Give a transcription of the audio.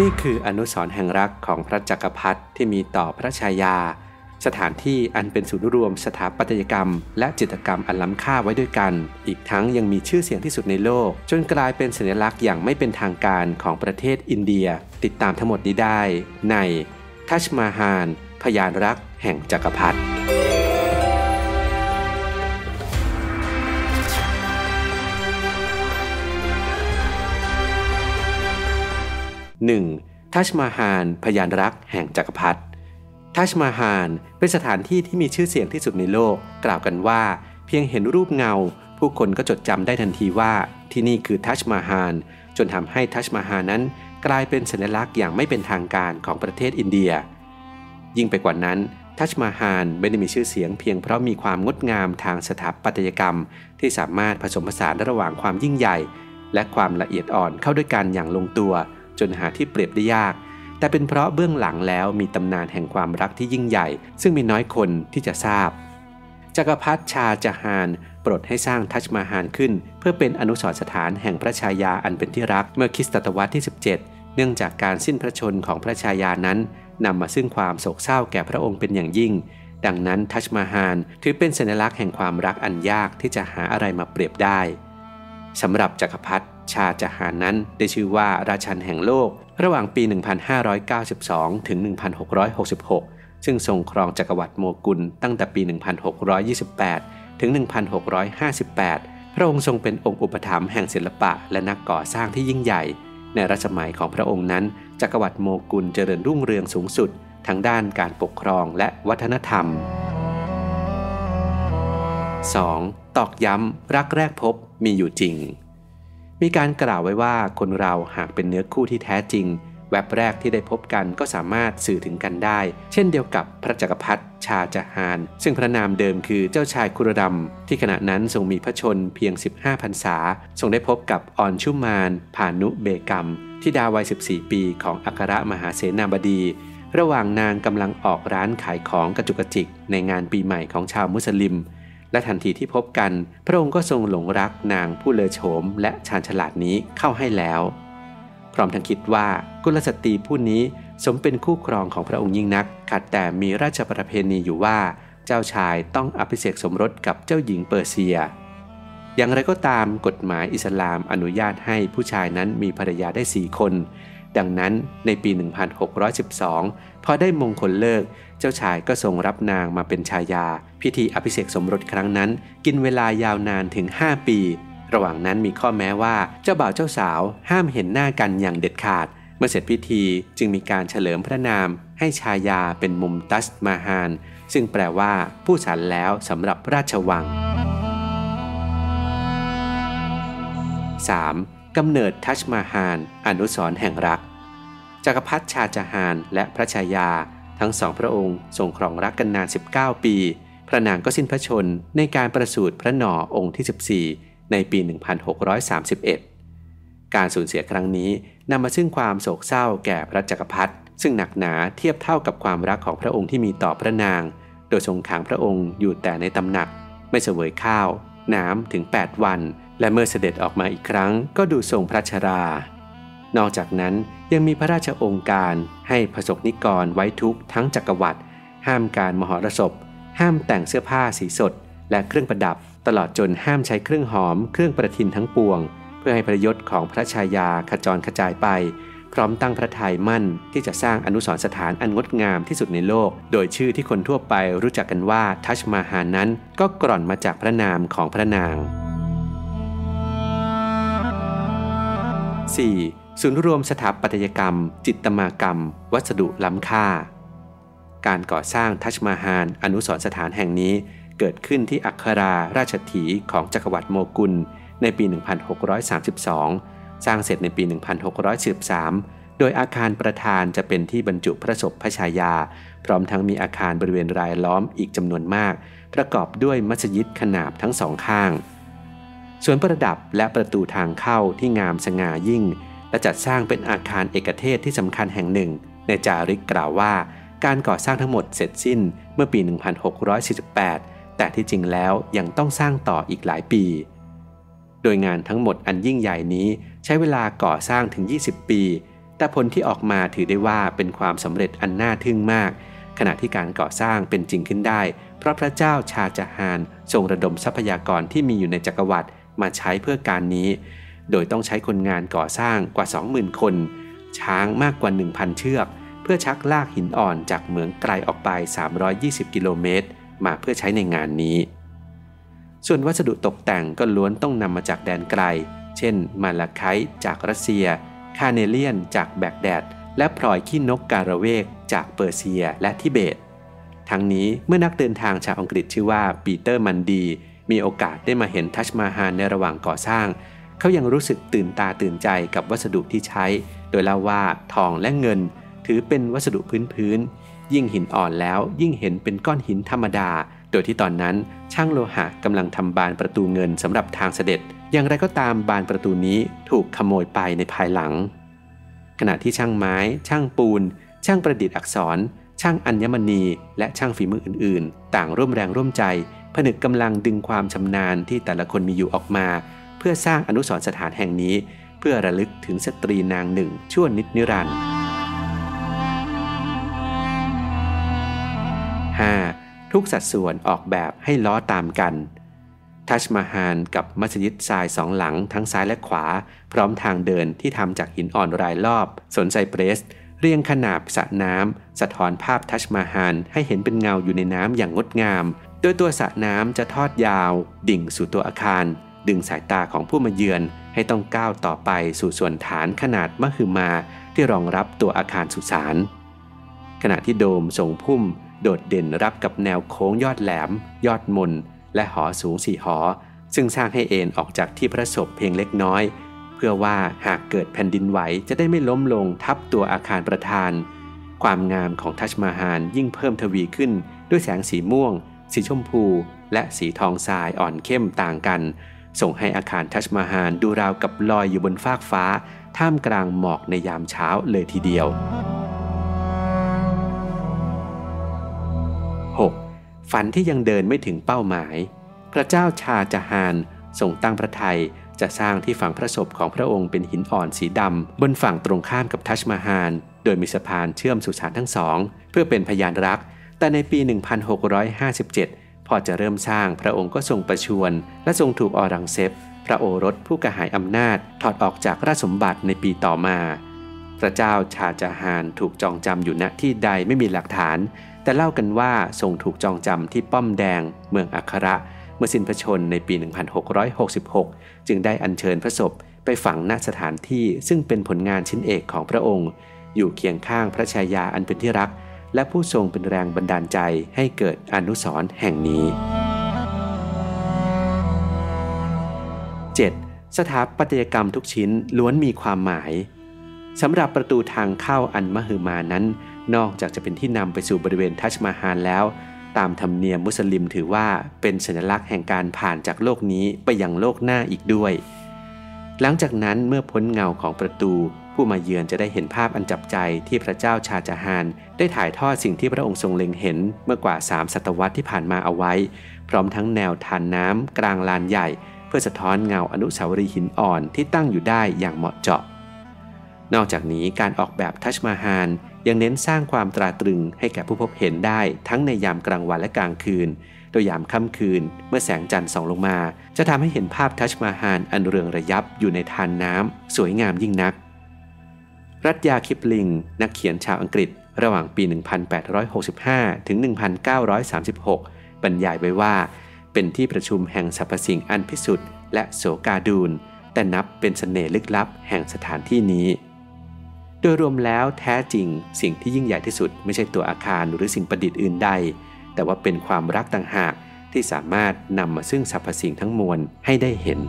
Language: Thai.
นี่คืออนุสร์แห่งรักของพระจักรพรรดิที่มีต่อพระชายา สถานที่อันเป็นศูนย์รวมสถาปัตยกรรม และจิตรกรรมอันล้ำค่าไว้ด้วยกัน อีกทั้งยังมีชื่อเสียงที่สุดในโลก จนกลายเป็นสัญลักษณ์อย่างไม่เป็นทางการของประเทศอินเดีย ติดตามทั้งหมดนี้ได้ ในทัชมาฮานพยานรักแห่งจักรพรรดิ 1. ทัชมาฮานพยานรักแห่งจักรพรรดิทัชมาฮานเป็นสถานที่ที่มีชื่อเสียงที่สุดในโลก กล่าวกันว่า เพียงเห็นรูปเงา ผู้คนก็จดจำได้ทันทีว่า ที่นี่คือทัชมาฮานจนทำให้ทัชมาฮานนั้น กลายเป็นสัญลักษณ์อย่างไม่เป็นทางการของประเทศอินเดีย ยิ่งไปกว่านั้นทัชมาฮานไม่ได้มีชื่อเสียงเพียงเพราะมีความงดงามทางสถาปัตยกรรม ที่สามารถผสมผสานระหว่างความยิ่งใหญ่ และความละเอียดอ่อนเข้าด้วยกันอย่างลงตัว จนหาที่เปรียบได้ยาก แต่เป็นเพราะเบื้องหลังแล้วมีตำนานแห่งความรักที่ยิ่งใหญ่ ซึ่งมีน้อยคนที่จะทราบจักรพรรดิชาจาฮานโปรดให้สร้างทัชมาฮานขึ้น เพื่อเป็นอนุสรณ์สถานแห่งพระชายาอันเป็นที่รักเมื่อคริสตศตวรรษที่ 17 เนื่องจากการสิ้นพระชนของพระชายานั้นนำมาซึ่งความโศกเศร้าแก่พระองค์เป็นอย่างยิ่ง ดังนั้นทัชมาฮานถือเป็นสัญลักษณ์แห่งความรักอันยากที่จะหาอะไรมาเปรียบได้สำหรับจักรพรรดิ ชาจหานั้นได้ชื่อว่าราชันแห่งโลก ระหว่างปี 1592 ถึง 1666 ซึ่งทรงครองจักรวรรดิโมกุลตั้งแต่ปี 1628 ถึง 1658 พระองค์ทรงเป็นองค์อุปถัมภ์แห่งศิลปะและนักก่อสร้างที่ยิ่งใหญ่ ในรัชสมัยของพระองค์นั้น จักรวรรดิโมกุลเจริญรุ่งเรืองสูงสุดทั้งด้านการปกครองและวัฒนธรรม 2. ตอกย้ำรักแรกพบมีอยู่จริง มีการกล่าวไว้ว่าคนเราหากเป็นเนื้อคู่ที่แท้จริง แวบแรกที่ได้พบกันก็สามารถสื่อถึงกันได้ เช่นเดียวกับพระจักรพรรดิชาจฮาน ซึ่งพระนามเดิมคือเจ้าชายคุรดำที่ขณะนั้นทรงมีพระชนเพียง 15พรรษา ทรงได้พบกับออนชุมานผานุเบกัมที่ดาวัย 14 ปีของอัครมหาเสนาบดี ระหว่างนางกำลังออกร้านขายของกระจุกกระจิกในงานปีใหม่ของชาวมุสลิม และทันทีที่พบกัน พระองค์ก็ทรงหลงรักนางผู้เลอโฉมและชาญฉลาดนี้เข้าให้แล้ว พร้อมทั้งคิดว่ากุลสตรีผู้นี้สมเป็นคู่ครองของพระองค์ยิ่งนัก ขัดแต่มีราชประเพณีอยู่ว่า เจ้าชายต้องอภิเษกสมรสกับเจ้าหญิงเปอร์เซีย อย่างไรก็ตามกฎหมายอิสลามอนุญาตให้ผู้ชายนั้นมีภรรยาได้สี่คน ดังนั้นในปี 1612 พอได้มงคลเลิก เจ้าชายก็ทรงรับนางมาเป็นชายา พิธีอภิเษกสมรสครั้งนั้น กินเวลายาวนานถึง 5 ปี ระหว่างนั้นมีข้อแม้ว่าเจ้าบ่าวเจ้าสาวห้ามเห็นหน้ากันอย่างเด็ดขาด เมื่อเสร็จพิธีจึงมีการเฉลิมพระนาม ให้ชายาเป็นมุมตัสมาฮาน ซึ่งแปลว่าผู้สันแล้วสำหรับราชวัง 3. กำเนิดทัชมาฮานอนุสรแห่งรัก จักรพรรดิชาจาฮานและพระชายา ทั้งสองพระองค์ทรงครองรักกันนาน 19 ปี พระนางก็สิ้นพระชนในการประสูติพระหนอองค์ที่ 14 ในปี 1631 การสูญเสียครั้งนี้นำมาซึ่งความโศกเศร้าแก่พระจักรพรรดิซึ่งหนักหนาเทียบเท่ากับความรักของพระองค์ที่มีต่อพระนาง โดยทรงขังพระองค์อยู่แต่ในตำหนักไม่เสวยข้าว น้ำถึง 8 วัน และเมื่อเสด็จออกมาอีกครั้งก็ดูทรงพระชรา นอกจากนั้นยังมีพระราชองค์การให้พระสกนิกรไว้ทุกทั้งจักรวรรดิห้ามการมหรสพ ห้ามแต่งเสื้อผ้าสีสด และเครื่องประดับ ตลอดจนห้ามใช้เครื่องหอม เครื่องประทินทั้งปวง เพื่อให้พระยศของพระชายาขจรกระจายไป พร้อมตั้งพระทัยมั่นที่จะสร้างอนุสรสถานอันงดงามที่สุดในโลก โดยชื่อที่คนทั่วไปรู้จักกันว่าทัชมาฮานั้นก็กร่อนมาจากพระนามของพระนาง 4. ศูนย์รวมสถาปัตยกรรม จิตมากรรม วัสดุล้ำค่า การก่อสร้างทัชมาฮานอนุสรสถานแห่งนี้ เกิดขึ้นที่อัคราราชถีของจักรวรรดิโมกุลในปี 1632 สร้างเสร็จในปี 1613 โดยอาคารประธานจะเป็นที่บรรจุพระศพพระชายา พร้อมทั้งมีอาคารบริเวณรายล้อมอีกจำนวนมาก ประกอบด้วยมัสยิดขนาบทั้งสองข้างส่วนประดับและประตูทางเข้าที่งามสง่ายิ่ง และจัดสร้างเป็นอาคารเอกเทศที่สำคัญแห่งหนึ่ง ในจาริกกล่าวว่า การก่อสร้างทั้งหมดเสร็จสิ้นเมื่อปี 1648 แต่ที่จริงแล้วยังต้องสร้างต่ออีกหลายปี ดยงานทั้งหมดอันยิ่งใหญ่นี้ใช้เวลาก่อสร้างถึง 20 ปี แต่ผลที่ออกมาถือได้ว่าเป็นความสำเร็จอันน่าทึ่งมาก ขณะที่การก่อสร้างเป็นจริงขึ้นได้ เพราะพระเจ้าชาจาฮานทรงระดมทรัพยากรที่มีอยู่ในจักรวรรดิมาใช้เพื่อการนี้ โดยต้องใช้คนงานก่อสร้างกว่า 20,000 คน ช้างมากกว่า 1,000 เชือก เพื่อชักลากหินอ่อนจากเหมืองไกลออกไป 320 กิโลเมตร มาเพื่อใช้ในงานนี้ ส่วนวัสดุตกแต่งก็ล้วนต้องนำมาจากแดนไกล เช่น มาลาไคจากรัสเซีย คาเนเลียนจากแบกแดด และพลอยขี้นกการะเวก จากเปอร์เซียและทิเบต ทั้งนี้เมื่อนักเดินทางชาวอังกฤษชื่อว่าปีเตอร์มันดี มีโอกาสได้มาเห็นทัชมาฮาในระหว่างก่อสร้าง เขายังรู้สึกตื่นตาตื่นใจกับวัสดุที่ใช้ โดยเล่าว่าทองและเงิน ถือเป็นวัสดุพื้นพื้นยิ่งหินอ่อนแล้วยิ่งเห็นเป็นก้อนหินธรรมดาโดยที่ตอนนั้นช่างโลหะกำลังทำบานประตูเงินสำหรับทางเสด็จ อย่างไรก็ตามบานประตูนี้ถูกขโมยไปในภายหลัง ขณะที่ช่างไม้ ช่างปูน ช่างประดิษฐ์อักษร ช่างอัญมณี และช่างฝีมืออื่นๆ ต่างร่วมแรงร่วมใจ ผนึกกำลังดึงความชำนาญที่แต่ละคนมีอยู่ออกมา เพื่อสร้างอนุสรสถานแห่งนี้ เพื่อระลึกถึงสตรีนางหนึ่งชั่วนิดนิรันดร์ ทุกสัดส่วนออกแบบให้ล้อตามกัน ทัชมาฮานกับมัสยิดทรายสองหลังทั้งซ้ายและขวา พร้อมทางเดินที่ทำจากหินอ่อนรายรอบ สนใจเปรส เรียงขนาบสระน้ำสะท้อนภาพทัชมาฮานให้เห็นเป็นเงาอยู่ในน้ำอย่างงดงาม โดยตัวสระน้ำจะทอดยาว ดิ่งสู่ตัวอาคาร ดึงสายตาของผู้มาเยือนให้ต้องก้าวต่อไปสู่ส่วนฐานขนาดมหึมาที่รองรับตัวอาคารสุสานขณะที่โดมทรงพุ่ม โดดเด่นรับกับแนวโค้งยอดแหลม ยอดมน และหอสูงสี่หอ ซึ่งสร้างให้เอ็นออกจากที่พระศพเพียงเล็กน้อย เพื่อว่าหากเกิดแผ่นดินไหวจะได้ไม่ล้มลงทับตัวอาคารประธาน ความงามของทัชมาฮานยิ่งเพิ่มทวีขึ้น ด้วยแสงสีม่วง สีชมพู และสีทองทรายอ่อนเข้มต่างกัน ส่งให้อาคารทัชมาฮานดูราวกับลอยอยู่บนฟากฟ้า ท่ามกลางหมอกในยามเช้าเลยทีเดียว ฝันที่ยังเดินไม่ถึงเป้าหมาย พระเจ้าชาจาฮานทรงตั้งพระทัยจะสร้างที่ฝั่งพระศพของพระองค์เป็นหินอ่อนสีดำบนฝั่งตรงข้ามกับทัชมาฮานโดยมีสะพานเชื่อมสุสานทั้งสอง เพื่อเป็นพยานรัก แต่ในปี 1657 พอจะเริ่มสร้างพระองค์ก็ทรงประชวรและทรงถูกออรังเซฟพระโอรสผู้กระหายอำนาจถอดออกจากราชสมบัติในปีต่อมา พระเจ้าชาจาฮานถูกจองจำอยู่ณที่ใดไม่มีหลักฐาน แต่เล่ากันว่าทรงถูกจองจำที่ป้อมแดง เมืองอัคระ เมื่อสิ้นพระชนในปี 1666 จึงได้อัญเชิญพระศพไปฝังณสถานที่ซึ่งเป็นผลงานชิ้นเอกของพระองค์ อยู่เคียงข้างพระชายาอันเป็นที่รัก และผู้ทรงเป็นแรงบันดาลใจให้เกิดอนุสรณ์แห่งนี้ 7. สถาปัตยกรรมทุกชิ้นล้วนมีความหมายสำหรับประตูทางเข้าอันมหึมานั้น นอกจากจะเป็นที่นำไปสู่บริเวณทัชมาฮานแล้ว ตามธรรมเนียมมุสลิมถือว่าเป็นสัญลักษณ์แห่งการผ่านจากโลกนี้ไปยังโลกหน้าอีกด้วย หลังจากนั้นเมื่อพ้นเงาของประตู ผู้มาเยือนจะได้เห็นภาพอันจับใจที่พระเจ้าชาจาฮานได้ถ่ายทอดสิ่งที่พระองค์ทรงเล็งเห็นเมื่อกว่าสามศตวรรษที่ผ่านมาเอาไว้ พร้อมทั้งแนวทานน้ำกลางลานใหญ่ เพื่อสะท้อนเงาอนุสาวรีย์หินอ่อนที่ตั้งอยู่ได้อย่างเหมาะเจาะนอกจากนี้การออกแบบทัชมาฮาน ยังเน้นสร้างความตราตรึงให้แก่ผู้พบเห็นได้ทั้งในยามกลางวันและกลางคืน โดยยามค่ำคืน เมื่อแสงจันทร์ส่องลงมา จะทำให้เห็นภาพทัชมาฮานอันเรืองระยับอยู่ในทานน้ำสวยงามยิ่งนัก รัตยาคิปลิง นักเขียนชาวอังกฤษ ระหว่างปี 1865 ถึง 1936 บรรยายไว้ว่า เป็นที่ประชุมแห่งสรรพสิ่งอันพิสุทธิ์และโสกาดูลแต่นับเป็นสเสน่ห์ลึกลับแห่งสถานที่นี้ โดยรวมแล้วแท้จริง สิ่งที่ยิ่งใหญ่ที่สุด ไม่ใช่ตัวอาคารหรือสิ่งประดิษฐ์อื่นใด แต่ว่าเป็นความรักต่างหากที่สามารถนำมาซึ่งสรรพสิ่งทั้งมวลให้ได้เห็น